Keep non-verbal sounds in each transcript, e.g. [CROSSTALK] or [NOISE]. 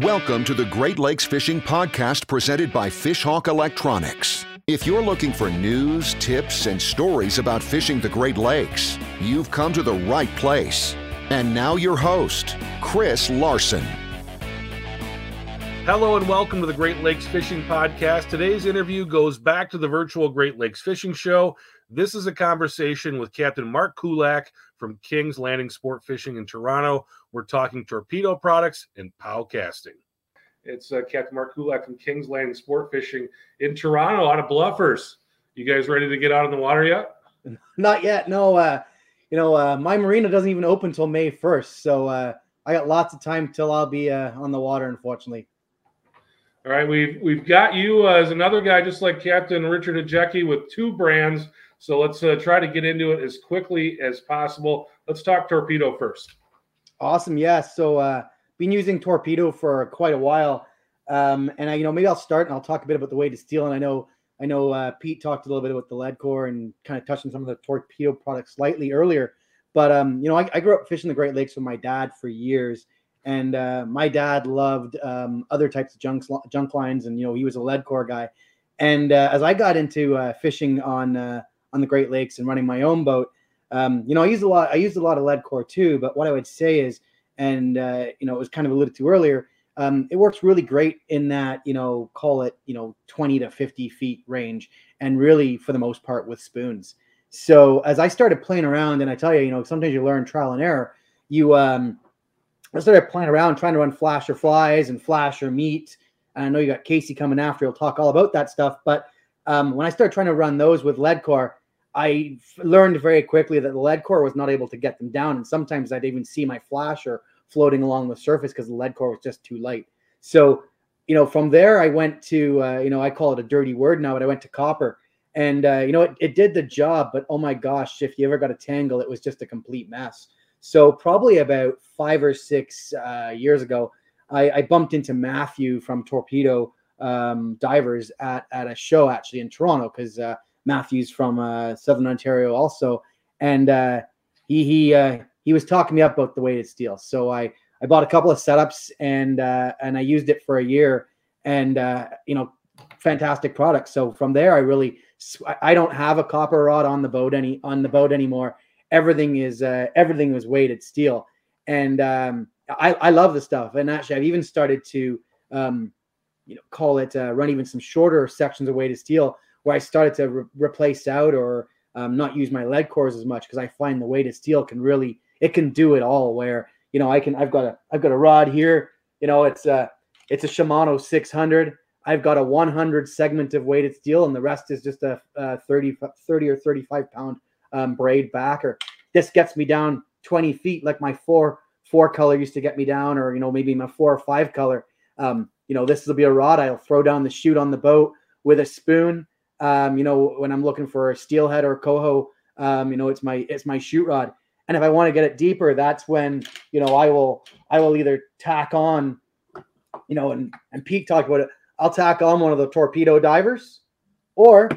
Welcome to the Great Lakes Fishing Podcast presented by Fishhawk Electronics. If you're looking for news, tips, and stories about fishing the Great Lakes, you've come to the right place. And now, your host, Chris Larson. Hello and welcome to the Great Lakes Fishing Podcast. Today's interview goes back to the virtual Great Lakes Fishing Show. This is a conversation with Captain Mark Kulak from King's Landing Sport Fishing in Toronto. We're talking torpedo products and POW casting. It's uh, Captain Mark Kulak from King's Landing Sport Fishing in Toronto out of Bluffers. You guys ready to get out on the water yet? [LAUGHS] Not yet. No, uh, you know, uh, my marina doesn't even open until May 1st. So uh, I got lots of time till I'll be uh, on the water, unfortunately. All right, we've we've got you as another guy, just like Captain Richard Hajecki, with two brands. So let's uh, try to get into it as quickly as possible. Let's talk torpedo first. Awesome. Yeah. So uh, been using torpedo for quite a while, um, and I, you know, maybe I'll start and I'll talk a bit about the weighted steel. And I know, I know uh, Pete talked a little bit about the lead core and kind of touched on some of the torpedo products slightly earlier. But um, you know, I, I grew up fishing the Great Lakes with my dad for years, and uh, my dad loved um, other types of junk junk lines, and you know he was a lead core guy. And uh, as I got into uh, fishing on uh, on the Great Lakes and running my own boat, um, you know I used a lot. I used a lot of lead core too. But what I would say is, and uh, you know it was kind of alluded to earlier, um, it works really great in that you know call it you know 20 to 50 feet range, and really for the most part with spoons. So as I started playing around, and I tell you, you know sometimes you learn trial and error. You um, I started playing around trying to run flasher flies and flasher meat. And I know you got Casey coming after. He'll talk all about that stuff. But um, when I started trying to run those with lead core, I learned very quickly that the lead core was not able to get them down. And sometimes I'd even see my flasher floating along the surface because the lead core was just too light. So, you know, from there, I went to, uh, you know, I call it a dirty word now, but I went to copper. And, uh, you know, it, it did the job. But oh my gosh, if you ever got a tangle, it was just a complete mess. So probably about five or six uh, years ago, I, I, bumped into Matthew from Torpedo um, Divers at, at a show actually in Toronto because uh, Matthew's from uh, Southern Ontario also, and uh, he he uh, he was talking me up about the weighted steel. So I I bought a couple of setups and uh, and I used it for a year, and you know, fantastic product. So from there, I really I don't have a copper rod on the boat any on the boat anymore everything is uh, everything was weighted steel, and um, I, I love the stuff. And actually, I've even started to um, you know call it uh, run even some shorter sections of weighted steel where I started to re- replace out or um, not use my lead cores as much because I find the weighted steel can really it can do it all. Where you know I can I've got a I've got a rod here. You know it's a it's a Shimano 600. I've got a 100 segment of weighted steel, and the rest is just a, a 30 30 or 35 pound um, braid back, or this gets me down 20 feet like my four four color used to get me down, or you know maybe my four or five color. Um, you know this will be a rod I'll throw down the chute on the boat with a spoon. Um, you know when I'm looking for a steelhead or coho, um, you know it's my it's my chute rod. And if I want to get it deeper, that's when you know I will I will either tack on, you know, and and Pete talked about it. I'll tack on one of the torpedo divers, or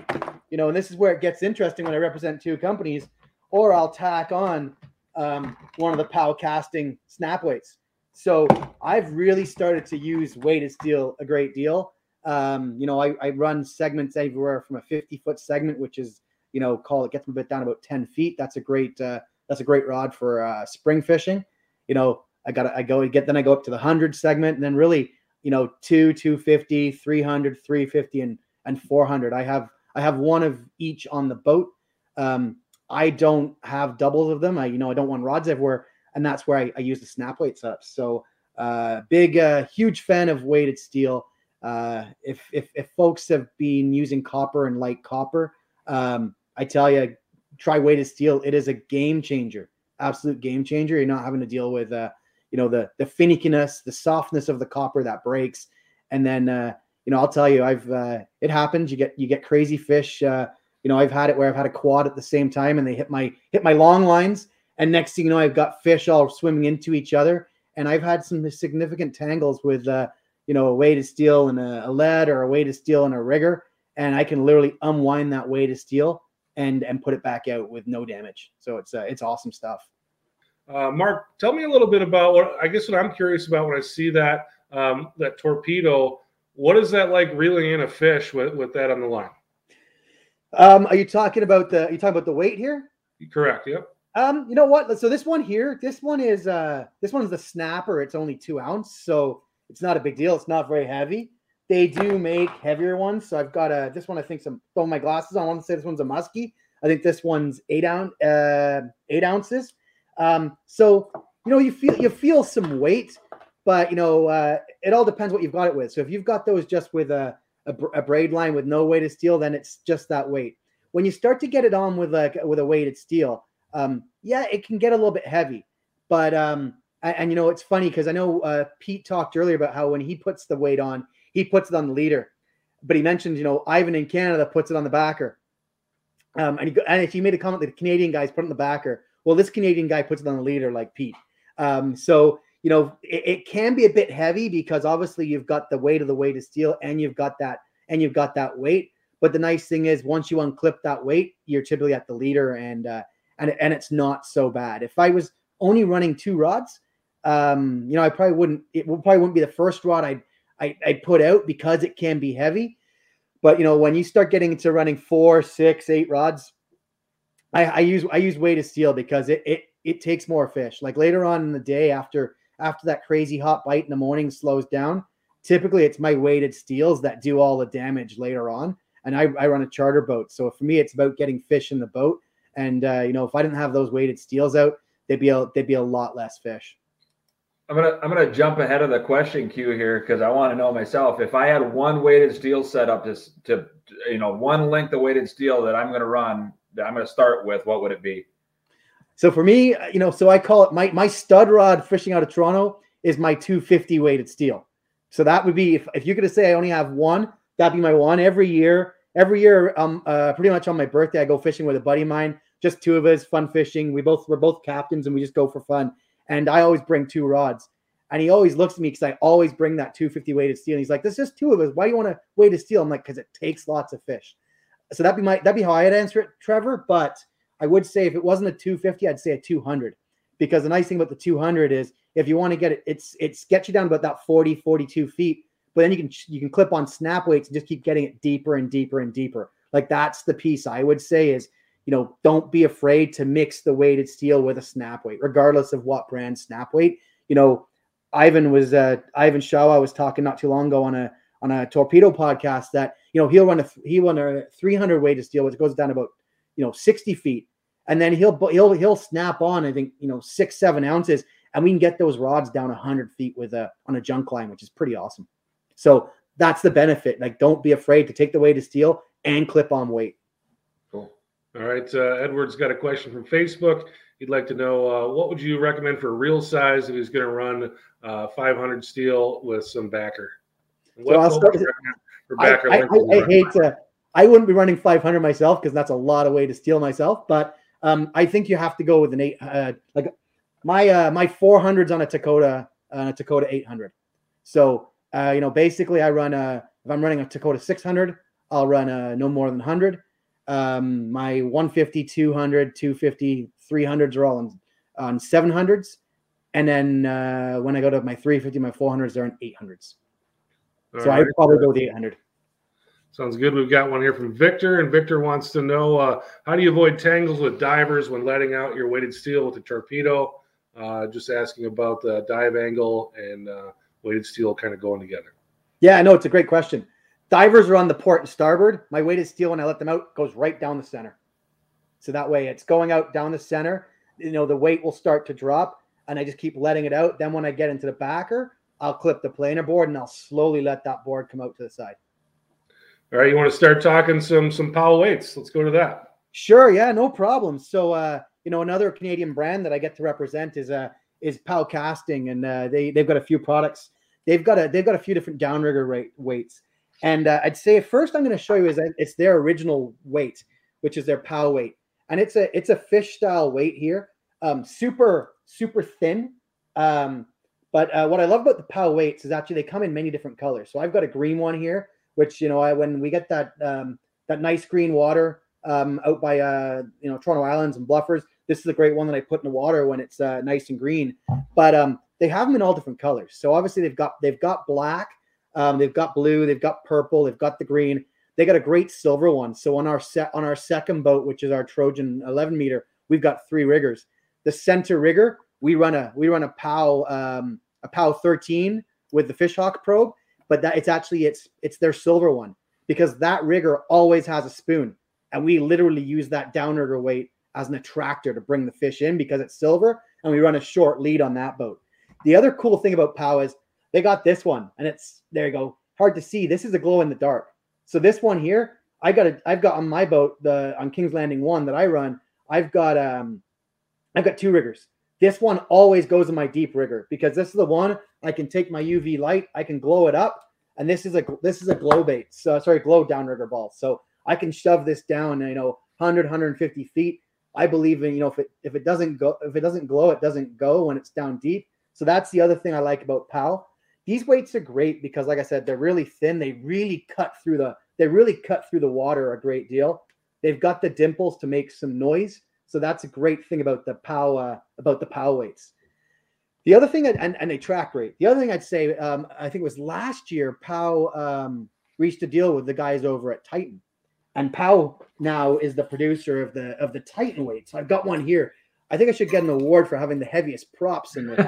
you know, and this is where it gets interesting when I represent two companies, or I'll tack on um, one of the POW casting snap weights. So I've really started to use weighted steel a great deal. Um, you know, I, I, run segments everywhere from a 50 foot segment, which is, you know, call it gets me a bit down about 10 feet. That's a great, uh, that's a great rod for uh, spring fishing. You know, I got I go get, then I go up to the hundred segment and then really, you know, two, 250, 300, 350 and, and 400. I have I have one of each on the boat. Um, I don't have doubles of them. I, you know, I don't want rods everywhere, and that's where I, I use the snap weight setup. So, uh, big, uh, huge fan of weighted steel. Uh, if, if if folks have been using copper and light copper, um, I tell you, try weighted steel. It is a game changer, absolute game changer. You're not having to deal with, uh, you know, the the finickiness, the softness of the copper that breaks, and then uh, you know, I'll tell you, I've uh, it happens. You get you get crazy fish. Uh, you know, I've had it where I've had a quad at the same time, and they hit my hit my long lines, and next thing you know, I've got fish all swimming into each other, and I've had some significant tangles with, uh, you know, a weighted steel and a, a lead, or a weighted steel and a rigger, and I can literally unwind that weighted steel and and put it back out with no damage. So it's uh, it's awesome stuff. Uh, Mark, tell me a little bit about what I guess what I'm curious about when I see that um, that torpedo. What is that like reeling in a fish with, with that on the line? Um, are you talking about the? Are you talking about the weight here? Correct. Yep. Um, you know what? So this one here, this one is uh, this one's the snapper. It's only two ounce, so it's not a big deal. It's not very heavy. They do make heavier ones. So I've got a this one. I think some throw my glasses on. I want to say this one's a muskie. I think this one's eight ounce, uh, eight ounces. Um, so you know you feel you feel some weight, but you know uh, it all depends what you've got it with. So if you've got those just with a, a, a braid line with no weighted steel, then it's just that weight. When you start to get it on with like with a weighted steel, um, yeah, it can get a little bit heavy. But um, and, and you know it's funny because I know uh, Pete talked earlier about how when he puts the weight on, he puts it on the leader. But he mentioned, you know, Ivan in Canada puts it on the backer. Um, and, he, and if you made a comment that the Canadian guys put it on the backer, well, this Canadian guy puts it on the leader like Pete. Um, so you know it, it, can be a bit heavy because obviously you've got the weight of the weighted steel and you've got that and you've got that weight. But the nice thing is once you unclip that weight, you're typically at the leader and uh, and and it's not so bad. If I was only running two rods, um, you know, I probably wouldn't. It probably wouldn't be the first rod I'd I, I put out because it can be heavy. But you know, when you start getting into running four, six, eight rods, I, I use I use weighted steel because it it it takes more fish. Like later on in the day, after after that crazy hot bite in the morning slows down, typically it's my weighted steels that do all the damage later on. And I, I run a charter boat, so for me, it's about getting fish in the boat. And uh, you know, if I didn't have those weighted steels out, they'd be a, they'd be a lot less fish. I'm gonna I'm gonna jump ahead of the question queue here because I want to know myself if I had one weighted steel set up to to you know one length of weighted steel that I'm gonna run that I'm gonna start with, what would it be? So for me, you know, so I call it my my stud rod fishing out of Toronto is my 250 weighted steel. So that would be if, if you're gonna say I only have one, that'd be my one every year. Every year, um, uh, pretty much on my birthday, I go fishing with a buddy of mine. Just two of us, fun fishing. We both we're both captains, and we just go for fun and I always bring two rods. And he always looks at me because I always bring that 250 weighted steel. And he's like, "There's just two of us. Why do you want to weighted steel?" I'm like, "Because it takes lots of fish." So that'd be my that'd be how I'd answer it, Trevor. But I would say if it wasn't a 250, I'd say a 200. Because the nice thing about the 200 is if you want to get it, it's it's gets you down about that 40, 42 feet. But then you can you can clip on snap weights and just keep getting it deeper and deeper and deeper. Like that's the piece I would say is you know, don't be afraid to mix the weighted steel with a snap weight, regardless of what brand snap weight. You know, Ivan was uh, Ivan Shaw was talking not too long ago on a on a torpedo podcast that you know he'll run a he run a 300 weighted steel, which goes down about you know 60 feet, and then he'll he'll he'll snap on I think you know six seven ounces, and we can get those rods down 100 feet with a on a junk line, which is pretty awesome. So that's the benefit. Like, don't be afraid to take the weighted steel and clip on weight. All right. Uh, Edward's got a question from Facebook. He'd like to know uh, what would you recommend for reel size if he's going to run uh, 500 steel with some backer? What, so I'll start for backer I, I, I, hate to. I wouldn't be running 500 myself because that's a lot of weighted steel myself. But um, I think you have to go with an eight. Uh, like my uh, my 400s on a Tekota on a Tekota 800. So uh, you know, basically, I run a if I'm running a Tekota 600, I'll run a no more than 100 um, my 150, 200, 250, 300s are all on, on 700s. And then uh, when I go to my 350, my 400s, they're on 800s. All so right. I'd probably go with 800. Sounds good. We've got one here from Victor, and Victor wants to know uh, how do you avoid tangles with divers when letting out your weighted steel with a torpedo? Uh, just asking about the dive angle and uh, weighted steel kind of going together. Yeah, I know it's a great question. Divers are on the port and starboard. My weighted steel, when I let them out, goes right down the center. So that way it's going out down the center. You know, the weight will start to drop and I just keep letting it out. Then when I get into the backer, I'll clip the planer board and I'll slowly let that board come out to the side. All right, you want to start talking some some POW weights? Let's go to that. Sure, yeah, no problem. So, uh, you know, another Canadian brand that I get to represent is uh is POW Casting, and uh, they they've got a few products. They've got a they've got a few different downrigger rate weights. And uh, I'd say first I'm going to show you is it's their original weight, which is their POW weight, and it's a it's a fish style weight here, um, super super thin. Um, but uh, what I love about the POW weights is actually they come in many different colors. So I've got a green one here, which you know I when we get that um, that nice green water um, out by uh, you know Toronto Islands and Bluffers, this is a great one that I put in the water when it's uh, nice and green. But um, they have them in all different colors. So obviously they've got they've got black, um, they've got blue, they've got purple, they've got the green. They got a great silver one. So on our set on our second boat, which is our Trojan 11 meter, we've got three riggers. The center rigger, we run a we run a POW um, a POW 13 with the fishhawk probe, but that it's actually it's it's their silver one because that rigger always has a spoon, and we literally use that downrigger weight as an attractor to bring the fish in because it's silver, and we run a short lead on that boat. The other cool thing about POW is they got this one, and it's there you go, hard to see. This is a glow in the dark. So this one here, I got a, I've got on my boat the on King's Landing one that I run. I've got um, I've got two riggers. This one always goes in my deep rigger because this is the one I can take my UV light, I can glow it up, and this is a this is a glow bait. So sorry, glow downrigger ball. So I can shove this down, you know, 100, 150 feet. I believe in, you know, if it if it doesn't go, if it doesn't glow, it doesn't go when it's down deep. So that's the other thing I like about POW. These weights are great because, like I said, they're really thin. They really cut through the they really cut through the water a great deal. They've got the dimples to make some noise. So that's a great thing about the POW uh, about the POW weights. The other thing, and, and a track rate. The other thing I'd say, um, I think it was last year, POW um, reached a deal with the guys over at Titan, and POW now is the producer of the of the Titan weights. I've got one here. I think I should get an award for having the heaviest props in this. [LAUGHS]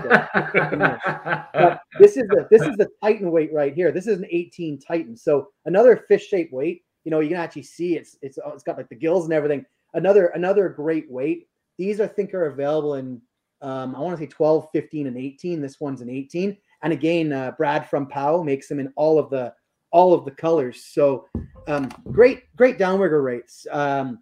this is the this is the Titan weight right here. This is an 18 Titan. So another fish shaped weight. You know, you can actually see it's it's it's got like the gills and everything another another great weight. These I think are available in um, I want to say 12, 15, and 18. This one's an 18. And again, uh, Brad from POW makes them in all of the all of the colors. So um, great, great downrigger rates. Um,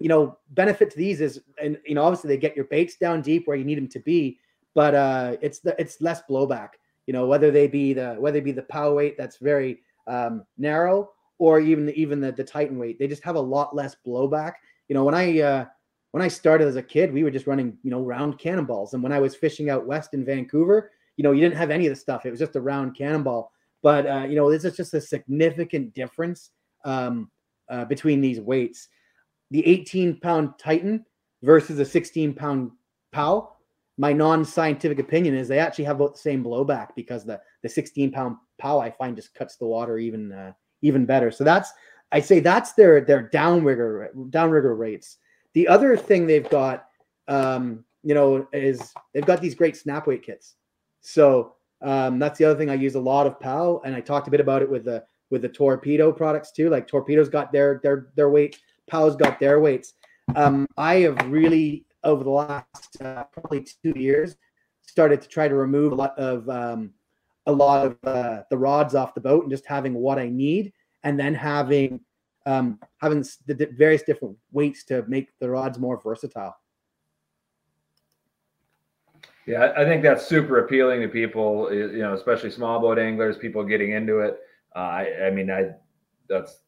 you know, benefit to these is, and you know, obviously they get your baits down deep where you need them to be, but uh, it's the it's less blowback. You know, whether they be the whether they be the POW weight that's very um, narrow or even the, even the, the Titan weight, they just have a lot less blowback you know, when I uh, when I started as a kid, we were just running, you know, round cannonballs. And when I was fishing out west in Vancouver, you know, you didn't have any of the stuff. It was just a round cannonball. But uh, you know, this is just a significant difference um, uh, between these weights. The 18 pound Titan versus a 16 pound POW. My non-scientific opinion is they actually have about the same blowback because the the 16 pound POW I find just cuts the water even uh, even better. So that's I say that's their their downrigger downrigger rates. The other thing they've got, um, you know, is they've got these great snap weight kits. So um, that's the other thing I use a lot of POW, and I talked a bit about it with the with the torpedo products too. Like torpedoes got their their their weight, POW's got their weights. Um, I have really over the last uh, probably two years started to try to remove a lot of um, a lot of uh, the rods off the boat and just having what I need and then having um, having the various different weights to make the rods more versatile. Yeah, I think that's super appealing to people, you know, especially small boat anglers, people getting into it. Uh, I, I mean, I that's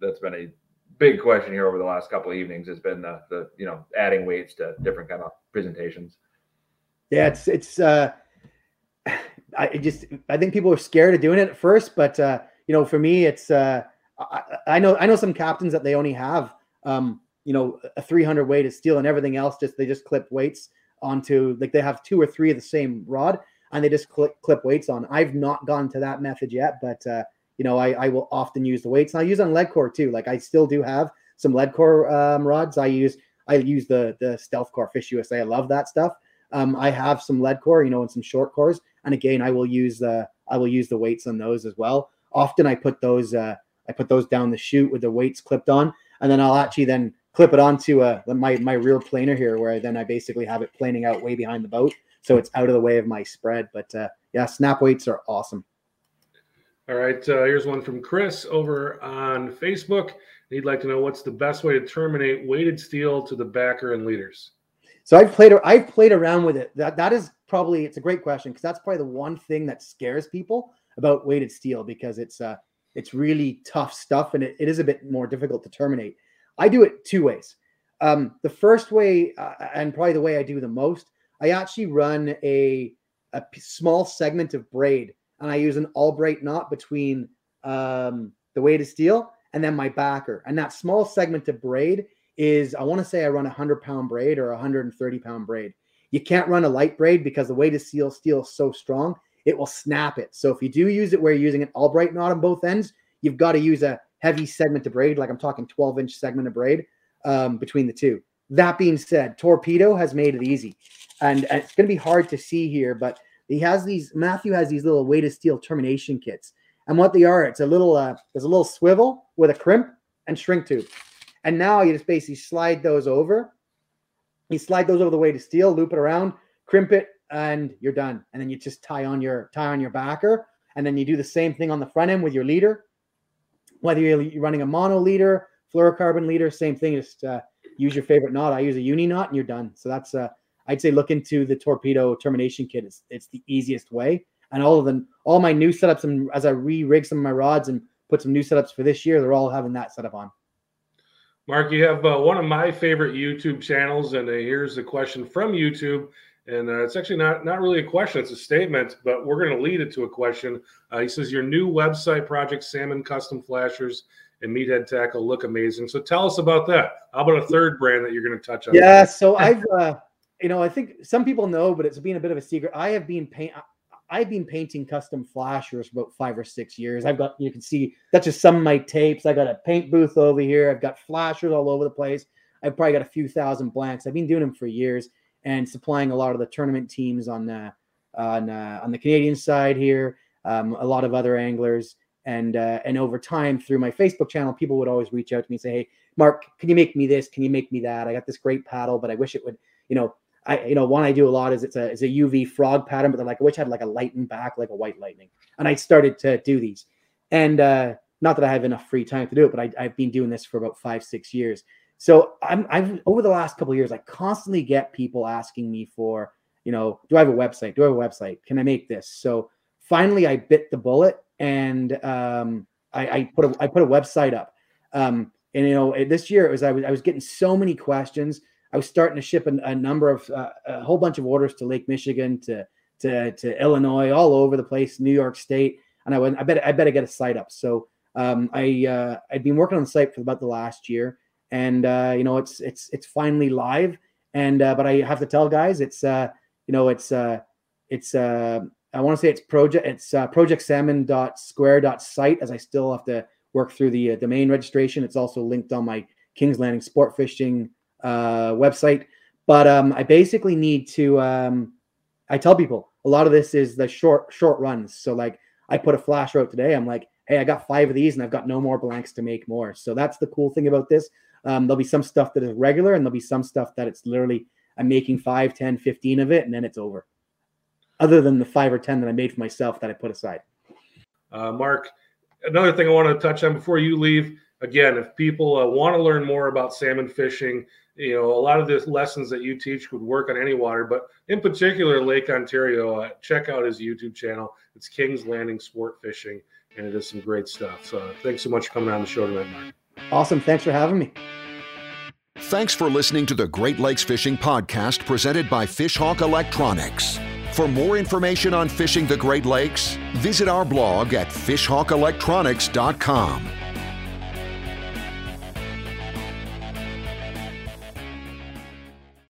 that's been a big question here over the last couple of evenings. Has been the the you know adding weights to different kind of presentations. Yeah, it's it's. uh [SIGHS] I just I think people are scared of doing it at first, but uh, you know, for me, it's uh, I, I, know I know some captains that they only have um, you know a 300 weighted steel and everything else just they just clip weights onto like they have two or three of the same rod and they just clip clip weights on. I've not gone to that method yet, but uh, you know I, I will often use the weights and I use on lead core too. Like I still do have some lead core um, rods. I use I use the the stealth core fish USA. I love that stuff. Um, I have some lead core, you know, and some short cores. And again, I will use the I will use the weights on those as well often I put those uh, I put those down the chute with the weights clipped on, and then I'll actually then clip it onto uh, my my rear planer here, where then I basically have it planing out way behind the boat, so it's out of the way of my spread. But uh, yeah, snap weights are awesome. All right, uh, here's one from Chris over on Facebook. He'd like to know what's the best way to terminate weighted steel to the backer and leaders. So I've played I've played around with it. That that is probably it's a great question because that's probably the one thing that scares people about weighted steel because it's uh, it's really tough stuff and it, it is a bit more difficult to terminate. I do it two ways. Um, the first way, uh, and probably the way I do the most, I actually run a, a small segment of braid and I use an Albright knot between um, the weighted steel and then my backer. And that small segment of braid is, I want to say I run a 100 pound braid or a 130 pound braid. You can't run a light braid because the weighted steel steel is so strong, it will snap it. So if you do use it where you're using an Albright knot on both ends, you've got to use a heavy segment of braid, like I'm talking 12 inch segment of braid um, between the two. That being said, Torpedo has made it easy, and, and it's going to be hard to see here, but he has these. Matthew has these little weighted steel termination kits, and what they are, it's a little. Uh, there's a little swivel with a crimp and shrink tube, and now you just basically slide those over. You slide those over the weighted steel, loop it around, crimp it, and you're done. And then you just tie on your tie on your backer, and then you do the same thing on the front end with your leader. Whether you're running a mono leader, fluorocarbon leader, same thing. Just uh, use your favorite knot. I use a uni knot, and you're done. So that's uh, I'd say look into the torpedo termination kit. It's it's the easiest way. And all of them, all my new setups, and as I re-rig some of my rods and put some new setups for this year, they're all having that setup on. Mark, you have uh, one of my favorite YouTube channels, and uh, here's a question from YouTube. And uh, it's actually not not really a question; it's a statement, but we're going to lead it to a question. Uh, he says, "Your new website project, Salmon Custom Flashers and Meathead Tackle, look amazing. So tell us about that. How about a third brand that you're going to touch on? Yeah, so I've, uh, you know, I think some people know, but it's been a bit of a secret. I have been paint. I've been painting custom flashers for about five or six years. I've got, you can see that's just some of my tapes. I got a paint booth over here. I've got flashers all over the place. I've probably got a few thousand blanks. I've been doing them for years and supplying a lot of the tournament teams on the on uh, on the Canadian side here. Um, a lot of other anglers, and uh, and over time through my Facebook channel, people would always reach out to me and say, "Hey, Mark, can you make me this? Can you make me that? I got this great paddle, but I wish it would, you know." I, you know, one I do a lot is it's a it's a UV frog pattern, but they're like, I wish I had like a lightning back, like a white lightning. And I started to do these, and uh, not that I have enough free time to do it, but I, I've been doing this for about five, six years, so I'm I've over the last couple years, I constantly get people asking me for, you know, do I have a website? Do I have a website? Can I make this? So finally I bit the bullet and um, I, I put a I put a website up. Um, and you know, this year it was I was I was getting so many questions. I was starting to ship a, a number of uh, a whole bunch of orders to Lake Michigan, to to to Illinois, all over the place, New York State, and I went. I bet I better get a site up. So um, I uh, I'd been working on the site for about the last year, and uh, you know it's it's it's finally live. And uh, but I have to tell guys, it's uh, you know it's uh, it's uh, I want to say it's project it's uh, projectsalmon.square.site as I still have to work through the domain registration. It's also linked on my Kings Landing Sport Fishing uh, website. But um, I basically need to. Um, I tell people a lot of this is the short short runs. So like I put a flash out today. I'm like, hey, I got five of these and I've got no more blanks to make more. So that's the cool thing about this. Um, there'll be some stuff that is regular and there'll be some stuff that it's literally I'm making 5, 10, 15 of it and then it's over. Other than the five or 10 that I made for myself that I put aside. Uh, Mark, another thing I want to touch on before you leave again, if people uh, want to learn more about salmon fishing, you know, a lot of the lessons that you teach would work on any water, but in particular, Lake Ontario, uh, check out his YouTube channel. It's King's Landing Sport Fishing, and it is some great stuff. So thanks so much for coming on the show tonight, Mark. Awesome. Thanks for having me. Thanks for listening to the Great Lakes Fishing Podcast presented by Fishhawk Electronics. For more information on fishing the Great Lakes, visit our blog at fishhawkelectronics.com.